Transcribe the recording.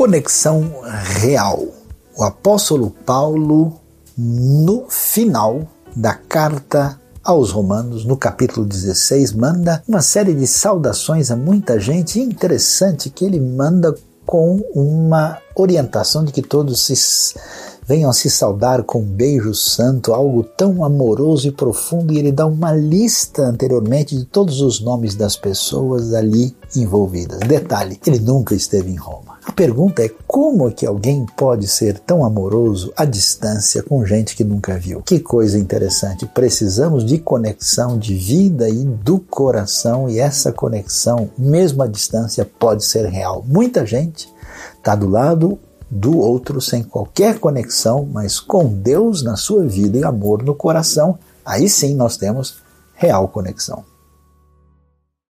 Conexão real. O apóstolo Paulo, no final da carta aos Romanos, no capítulo 16, manda uma série de saudações a muita gente. interessante que ele manda com uma orientação de que todos se venham se saudar com um beijo santo, algo tão amoroso e profundo, e ele dá uma lista anteriormente de todos os nomes das pessoas ali envolvidas. Detalhe, ele nunca esteve em Roma. A pergunta é como é que alguém pode ser tão amoroso à distância com gente que nunca viu? Que coisa interessante. Precisamos de conexão de vida e do coração e essa conexão, mesmo à distância, pode ser real. Muita gente está do lado do outro sem qualquer conexão, mas com Deus na sua vida e amor no coração, aí sim nós temos real conexão.